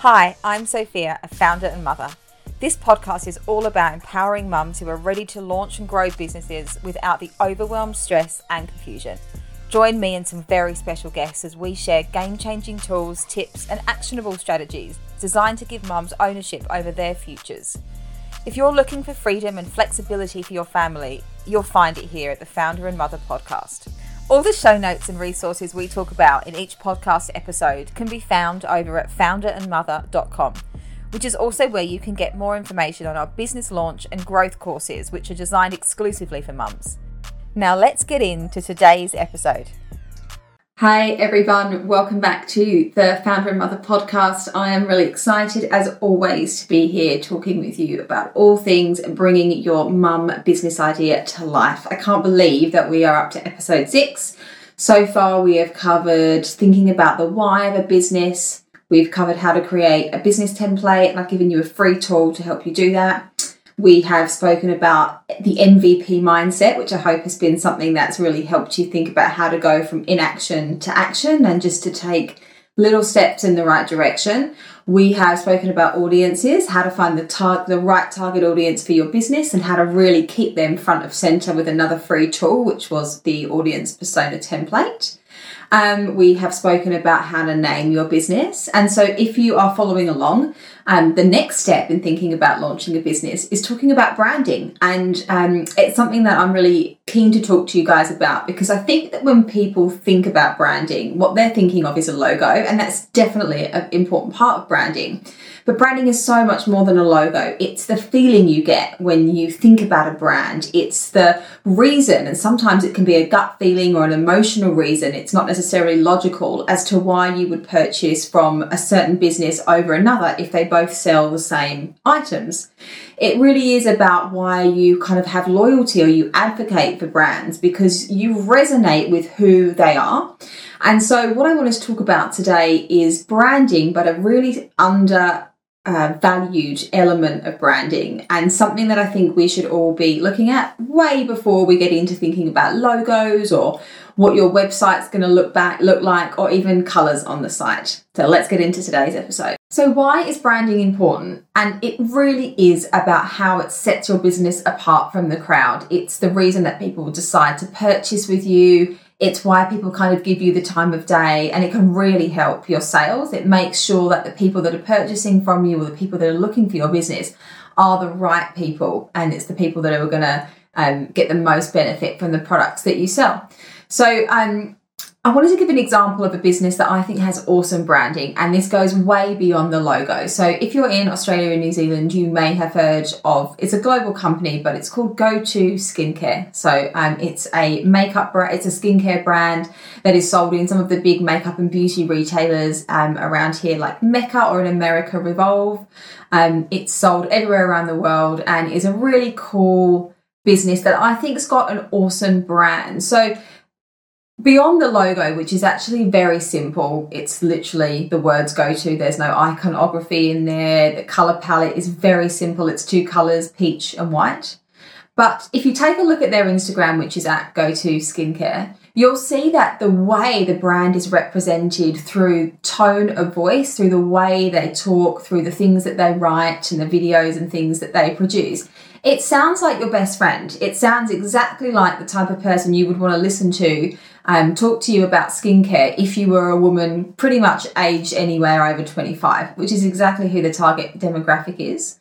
Hi, I'm Sophia, a founder and mother. This podcast is all about empowering mums who are ready to launch and grow businesses without the overwhelm, stress, and confusion. Join me and some very special guests as we share game changing tools, tips, and actionable strategies designed to give mums ownership over their futures. If you're looking for freedom and flexibility for your family, you'll find it here at the Founder and Mother podcast. All the show notes and resources we talk about in each podcast episode can be found over at founderandmother.com, which is also where you can get more information on our business launch and growth courses, which are designed exclusively for mums. Now, let's get into today's episode. Hi, everyone. Welcome back to the Founder and Mother podcast. I am really excited, as always, to be here talking with you about all things bringing your mum business idea to life. I can't believe that we are up to episode six. So far, we have covered thinking about the why of a business. We've covered how to create a business template, and I've given you a free tool to help you do that. We have spoken about the MVP mindset, which I hope has been something that's really helped you think about how to go from inaction to action and just to take little steps in the right direction. We have spoken about audiences, how to find the tar- the right target audience for your business and how to really keep them front of center with another free tool, which was the audience persona template. Um, we have spoken about how to name your business. And so, if you are following along, um, the next step in thinking about launching a business is talking about branding. And um, it's something that I'm really keen to talk to you guys about because I think that when people think about branding, what they're thinking of is a logo, and that's definitely an important part of branding. But branding is so much more than a logo. It's the feeling you get when you think about a brand. It's the reason, and sometimes it can be a gut feeling or an emotional reason. It's not necessarily logical as to why you would purchase from a certain business over another if they both sell the same items. It really is about why you kind of have loyalty or you advocate for brands because you resonate with who they are. And so, what I want to talk about today is branding, but a really under uh, valued element of branding and something that I think we should all be looking at way before we get into thinking about logos or what your website's going to look back look like or even colors on the site. So let's get into today's episode. So why is branding important? And it really is about how it sets your business apart from the crowd. It's the reason that people decide to purchase with you. It's why people kind of give you the time of day and it can really help your sales. It makes sure that the people that are purchasing from you or the people that are looking for your business are the right people and it's the people that are going to um, get the most benefit from the products that you sell. So, um, I wanted to give an example of a business that I think has awesome branding, and this goes way beyond the logo. So, if you're in Australia and New Zealand, you may have heard of it's a global company, but it's called Go To Skincare. So, um, it's a makeup brand, it's a skincare brand that is sold in some of the big makeup and beauty retailers um, around here, like Mecca or in America, Revolve. Um, it's sold everywhere around the world and is a really cool business that I think's got an awesome brand. So, Beyond the logo, which is actually very simple, it's literally the words go to. There's no iconography in there. The color palette is very simple. It's two colors, peach and white. But if you take a look at their Instagram, which is at go to skincare, you'll see that the way the brand is represented through tone of voice, through the way they talk, through the things that they write and the videos and things that they produce, it sounds like your best friend. It sounds exactly like the type of person you would want to listen to um, talk to you about skincare if you were a woman pretty much aged anywhere over 25, which is exactly who the target demographic is.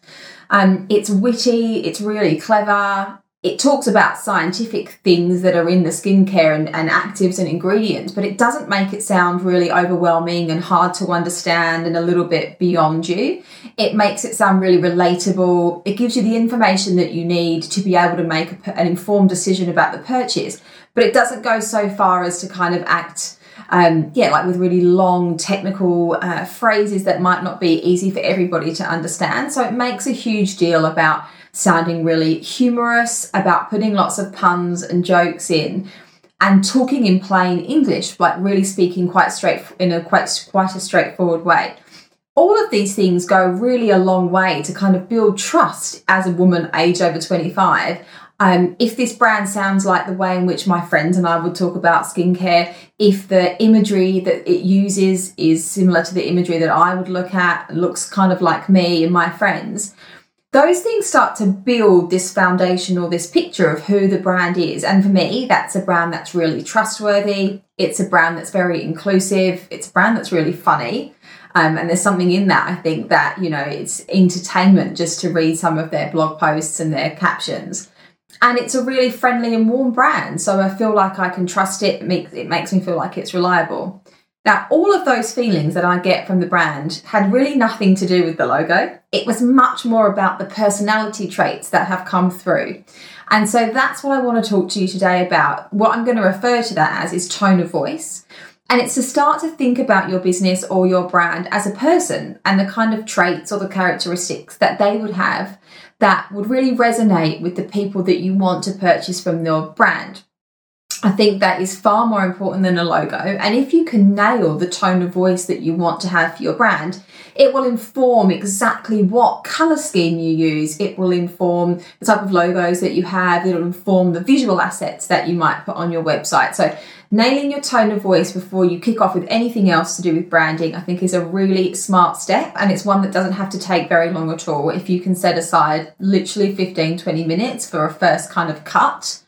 Um, it's witty, it's really clever. It talks about scientific things that are in the skincare and, and actives and ingredients, but it doesn't make it sound really overwhelming and hard to understand and a little bit beyond you. It makes it sound really relatable. It gives you the information that you need to be able to make a, an informed decision about the purchase but it doesn't go so far as to kind of act um, yeah, like with really long technical uh, phrases that might not be easy for everybody to understand. So it makes a huge deal about sounding really humorous, about putting lots of puns and jokes in, and talking in plain English, like really speaking quite straight in a quite quite a straightforward way. All of these things go really a long way to kind of build trust as a woman age over 25 Um, if this brand sounds like the way in which my friends and I would talk about skincare, if the imagery that it uses is similar to the imagery that I would look at, looks kind of like me and my friends, those things start to build this foundation or this picture of who the brand is. And for me, that's a brand that's really trustworthy. It's a brand that's very inclusive. It's a brand that's really funny. Um, and there's something in that, I think, that, you know, it's entertainment just to read some of their blog posts and their captions. And it's a really friendly and warm brand. So I feel like I can trust it. It makes, it makes me feel like it's reliable. Now, all of those feelings that I get from the brand had really nothing to do with the logo. It was much more about the personality traits that have come through. And so that's what I want to talk to you today about. What I'm going to refer to that as is tone of voice. And it's to start to think about your business or your brand as a person and the kind of traits or the characteristics that they would have that would really resonate with the people that you want to purchase from your brand. I think that is far more important than a logo. And if you can nail the tone of voice that you want to have for your brand, it will inform exactly what color scheme you use. It will inform the type of logos that you have. It'll inform the visual assets that you might put on your website. So nailing your tone of voice before you kick off with anything else to do with branding, I think is a really smart step. And it's one that doesn't have to take very long at all. If you can set aside literally 15, 20 minutes for a first kind of cut,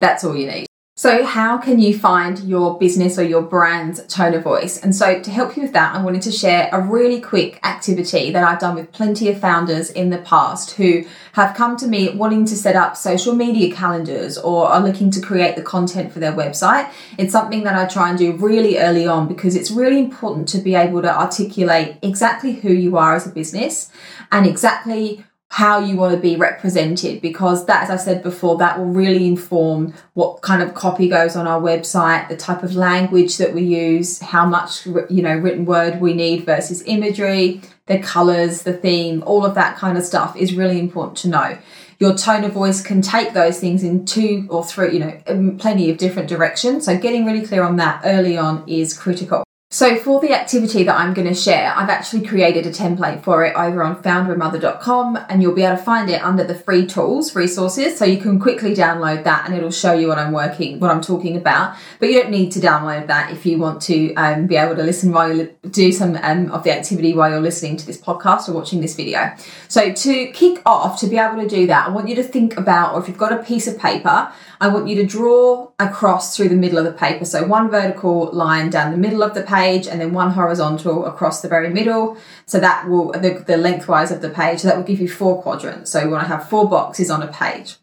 that's all you need. So, how can you find your business or your brand's tone of voice? And so, to help you with that, I wanted to share a really quick activity that I've done with plenty of founders in the past who have come to me wanting to set up social media calendars or are looking to create the content for their website. It's something that I try and do really early on because it's really important to be able to articulate exactly who you are as a business and exactly how you want to be represented because that as i said before that will really inform what kind of copy goes on our website the type of language that we use how much you know written word we need versus imagery the colors the theme all of that kind of stuff is really important to know. Your tone of voice can take those things in two or three you know plenty of different directions. So getting really clear on that early on is critical so for the activity that I'm going to share, I've actually created a template for it over on founderandmother.com and you'll be able to find it under the free tools resources. So you can quickly download that and it'll show you what I'm working, what I'm talking about. But you don't need to download that if you want to um, be able to listen while you do some um, of the activity while you're listening to this podcast or watching this video. So to kick off, to be able to do that, I want you to think about, or if you've got a piece of paper, I want you to draw across through the middle of the paper. So one vertical line down the middle of the page and then one horizontal across the very middle. So that will, the, the lengthwise of the page, so that will give you four quadrants. So you want to have four boxes on a page.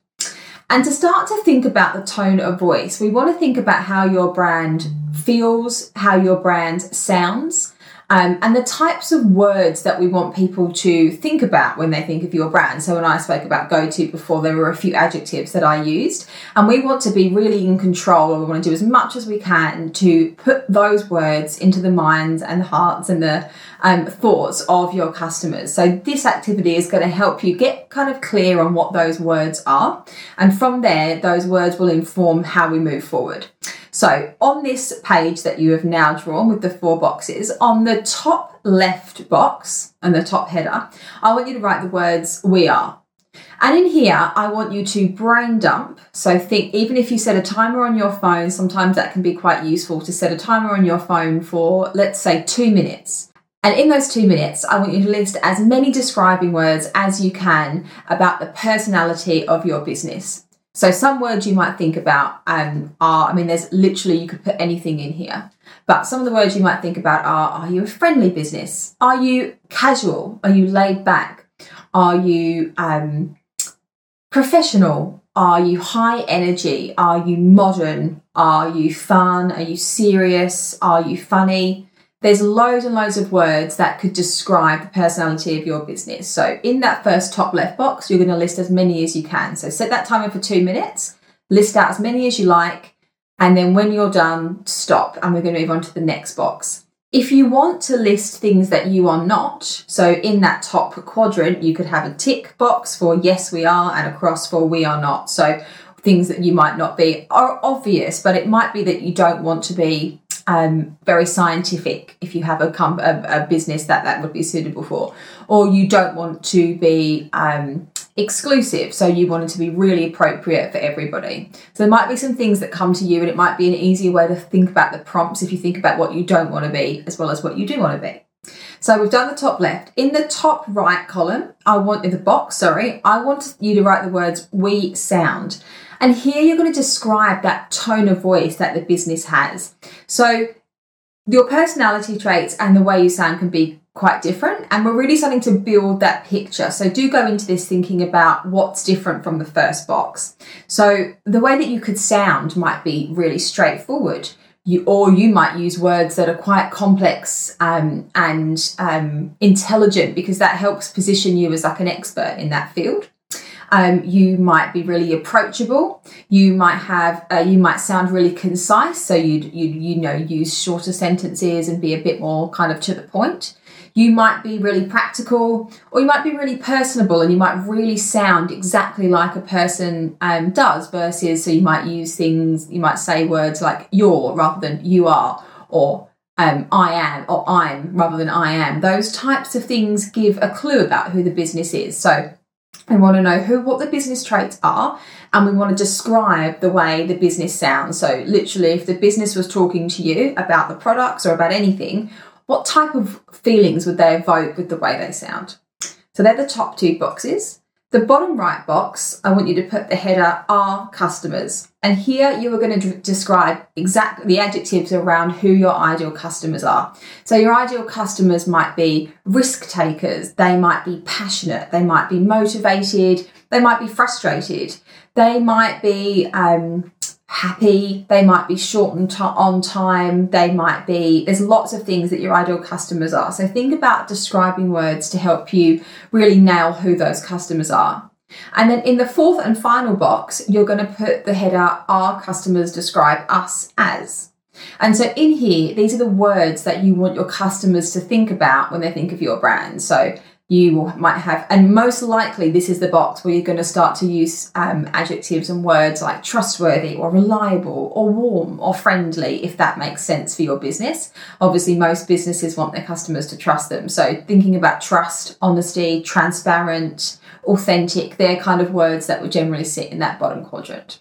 And to start to think about the tone of voice, we want to think about how your brand feels, how your brand sounds, um, and the types of words that we want people to think about when they think of your brand. So, when I spoke about go to before, there were a few adjectives that I used, and we want to be really in control, and we want to do as much as we can to put those words into the minds and the hearts and the um, thoughts of your customers. So, this activity is going to help you get kind of clear on what those words are, and from there, those words will inform how we move forward. So on this page that you have now drawn with the four boxes, on the top left box and the top header, I want you to write the words we are. And in here, I want you to brain dump. So think, even if you set a timer on your phone, sometimes that can be quite useful to set a timer on your phone for, let's say, two minutes. And in those two minutes, I want you to list as many describing words as you can about the personality of your business. So some words you might think about um, are, I mean, there's literally, you could put anything in here. But some of the words you might think about are, are you a friendly business? Are you casual? Are you laid back? Are you um, professional? Are you high energy? Are you modern? Are you fun? Are you serious? Are you funny? There's loads and loads of words that could describe the personality of your business. So, in that first top left box, you're going to list as many as you can. So, set that timer for two minutes, list out as many as you like, and then when you're done, stop. And we're going to move on to the next box. If you want to list things that you are not, so in that top quadrant, you could have a tick box for yes, we are, and a cross for we are not. So, things that you might not be are obvious, but it might be that you don't want to be um, very scientific if you have a, a, a, business that that would be suitable for, or you don't want to be um, exclusive. So you want it to be really appropriate for everybody. So there might be some things that come to you, and it might be an easier way to think about the prompts if you think about what you don't want to be as well as what you do want to be. So we've done the top left. In the top right column, I want in the box, sorry, I want you to write the words we sound. And here you're going to describe that tone of voice that the business has. So your personality traits and the way you sound can be quite different and we're really starting to build that picture. So do go into this thinking about what's different from the first box. So the way that you could sound might be really straightforward. You or you might use words that are quite complex um, and um, intelligent because that helps position you as like an expert in that field um, you might be really approachable. You might have, uh, you might sound really concise. So you'd, you you know, use shorter sentences and be a bit more kind of to the point. You might be really practical, or you might be really personable, and you might really sound exactly like a person um, does. Versus, so you might use things, you might say words like "you're" rather than "you are," or um, I am or I'm rather than I am. Those types of things give a clue about who the business is. So we want to know who what the business traits are and we want to describe the way the business sounds. So literally if the business was talking to you about the products or about anything, what type of feelings would they evoke with the way they sound? So they're the top two boxes. The bottom right box, I want you to put the header our customers. And here you are going to describe exactly the adjectives around who your ideal customers are. So your ideal customers might be risk takers, they might be passionate, they might be motivated, they might be frustrated, they might be um, happy, they might be short on time, they might be, there's lots of things that your ideal customers are. So think about describing words to help you really nail who those customers are. And then in the fourth and final box, you're going to put the header, our customers describe us as. And so in here, these are the words that you want your customers to think about when they think of your brand. So you might have, and most likely this is the box where you're going to start to use um, adjectives and words like trustworthy or reliable or warm or friendly, if that makes sense for your business. Obviously, most businesses want their customers to trust them. So, thinking about trust, honesty, transparent, authentic, they're kind of words that would generally sit in that bottom quadrant.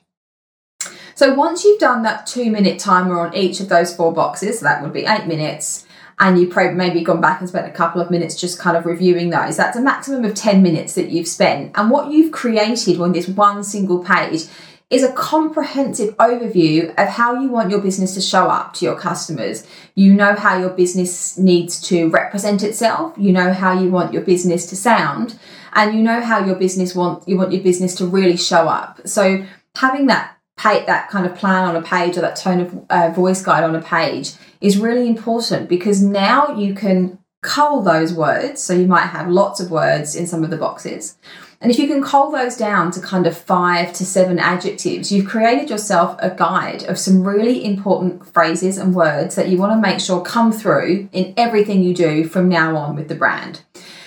So, once you've done that two minute timer on each of those four boxes, so that would be eight minutes and you probably maybe gone back and spent a couple of minutes just kind of reviewing those. That's a maximum of 10 minutes that you've spent. And what you've created on this one single page is a comprehensive overview of how you want your business to show up to your customers. You know how your business needs to represent itself, you know how you want your business to sound, and you know how your business want you want your business to really show up. So having that that kind of plan on a page or that tone of uh, voice guide on a page is really important because now you can cull those words. So you might have lots of words in some of the boxes. And if you can cull those down to kind of five to seven adjectives, you've created yourself a guide of some really important phrases and words that you want to make sure come through in everything you do from now on with the brand.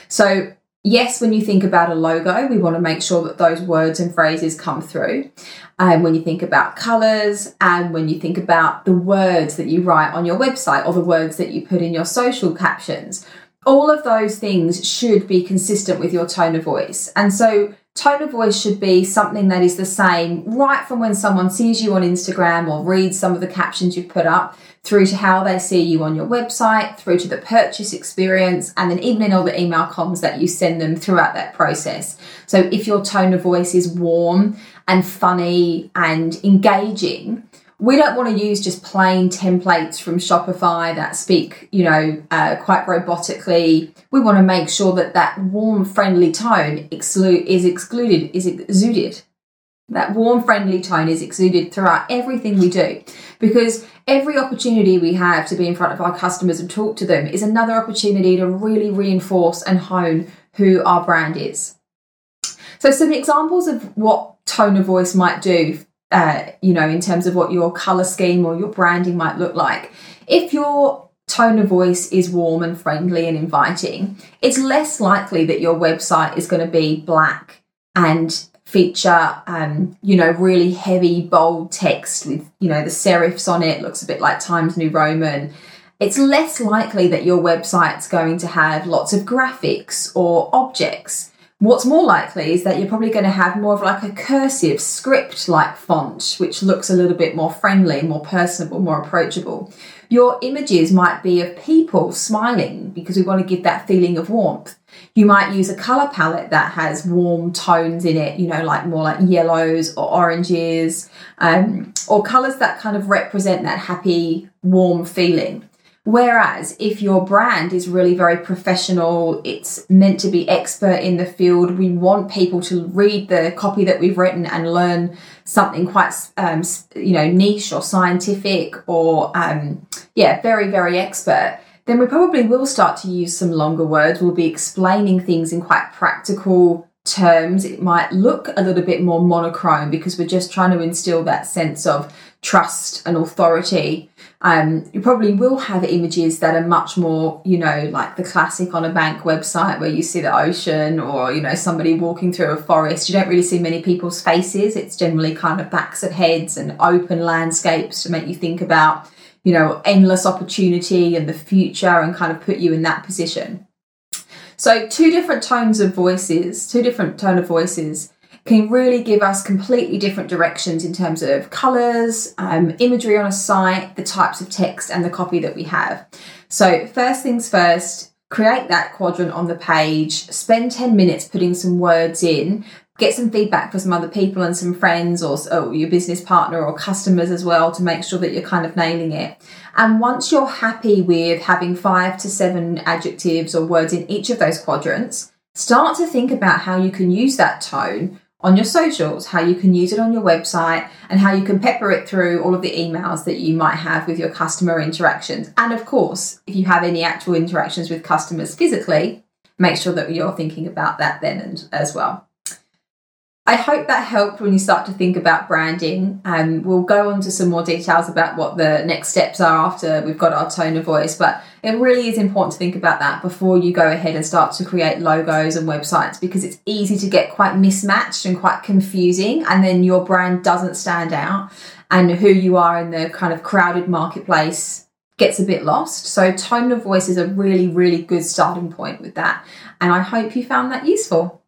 So yes, when you think about a logo, we want to make sure that those words and phrases come through. And when you think about colors and when you think about the words that you write on your website or the words that you put in your social captions, all of those things should be consistent with your tone of voice. And so tone of voice should be something that is the same right from when someone sees you on Instagram or reads some of the captions you've put up through to how they see you on your website, through to the purchase experience, and then even in all the email comms that you send them throughout that process. So if your tone of voice is warm and funny and engaging, we don't want to use just plain templates from Shopify that speak, you know, uh, quite robotically. We want to make sure that that warm, friendly tone is excluded, is exuded. That warm, friendly tone is exuded throughout everything we do because every opportunity we have to be in front of our customers and talk to them is another opportunity to really reinforce and hone who our brand is. So, some examples of what tone of voice might do, uh, you know, in terms of what your color scheme or your branding might look like. If your tone of voice is warm and friendly and inviting, it's less likely that your website is going to be black and feature, um, you know, really heavy, bold text with, you know, the serifs on it, looks a bit like Times New Roman. It's less likely that your website's going to have lots of graphics or objects. What's more likely is that you're probably going to have more of like a cursive script like font, which looks a little bit more friendly, more personable, more approachable. Your images might be of people smiling because we want to give that feeling of warmth. You might use a color palette that has warm tones in it, you know, like more like yellows or oranges, um, or colors that kind of represent that happy, warm feeling. Whereas if your brand is really very professional, it's meant to be expert in the field, we want people to read the copy that we've written and learn something quite, um, you know, niche or scientific or, um, yeah, very, very expert. Then we probably will start to use some longer words. We'll be explaining things in quite practical terms. It might look a little bit more monochrome because we're just trying to instill that sense of trust and authority um, you probably will have images that are much more, you know, like the classic on a bank website where you see the ocean or, you know, somebody walking through a forest. You don't really see many people's faces. It's generally kind of backs of heads and open landscapes to make you think about, you know, endless opportunity and the future and kind of put you in that position. So, two different tones of voices, two different tone of voices can really give us completely different directions in terms of colours, um, imagery on a site, the types of text, and the copy that we have. So, first things first, create that quadrant on the page, spend 10 minutes putting some words in, get some feedback from some other people and some friends or, or, your business partner or customers as well to make sure that you're kind of nailing it. And once you're happy with having five to seven adjectives or words in each of those quadrants, start to think about how you can use that tone on your socials, how you can use it on your website, and how you can pepper it through all of the emails that you might have with your customer interactions. And of course, if you have any actual interactions with customers physically, make sure that you're thinking about that then and, as well. I hope that helped when you start to think about branding. Um, we'll go on to some more details about what the next steps are after we've got our tone of voice, but it really is important to think about that before you go ahead and start to create logos and websites because it's easy to get quite mismatched and quite confusing, and then your brand doesn't stand out, and who you are in the kind of crowded marketplace gets a bit lost. So, tone of voice is a really, really good starting point with that, and I hope you found that useful.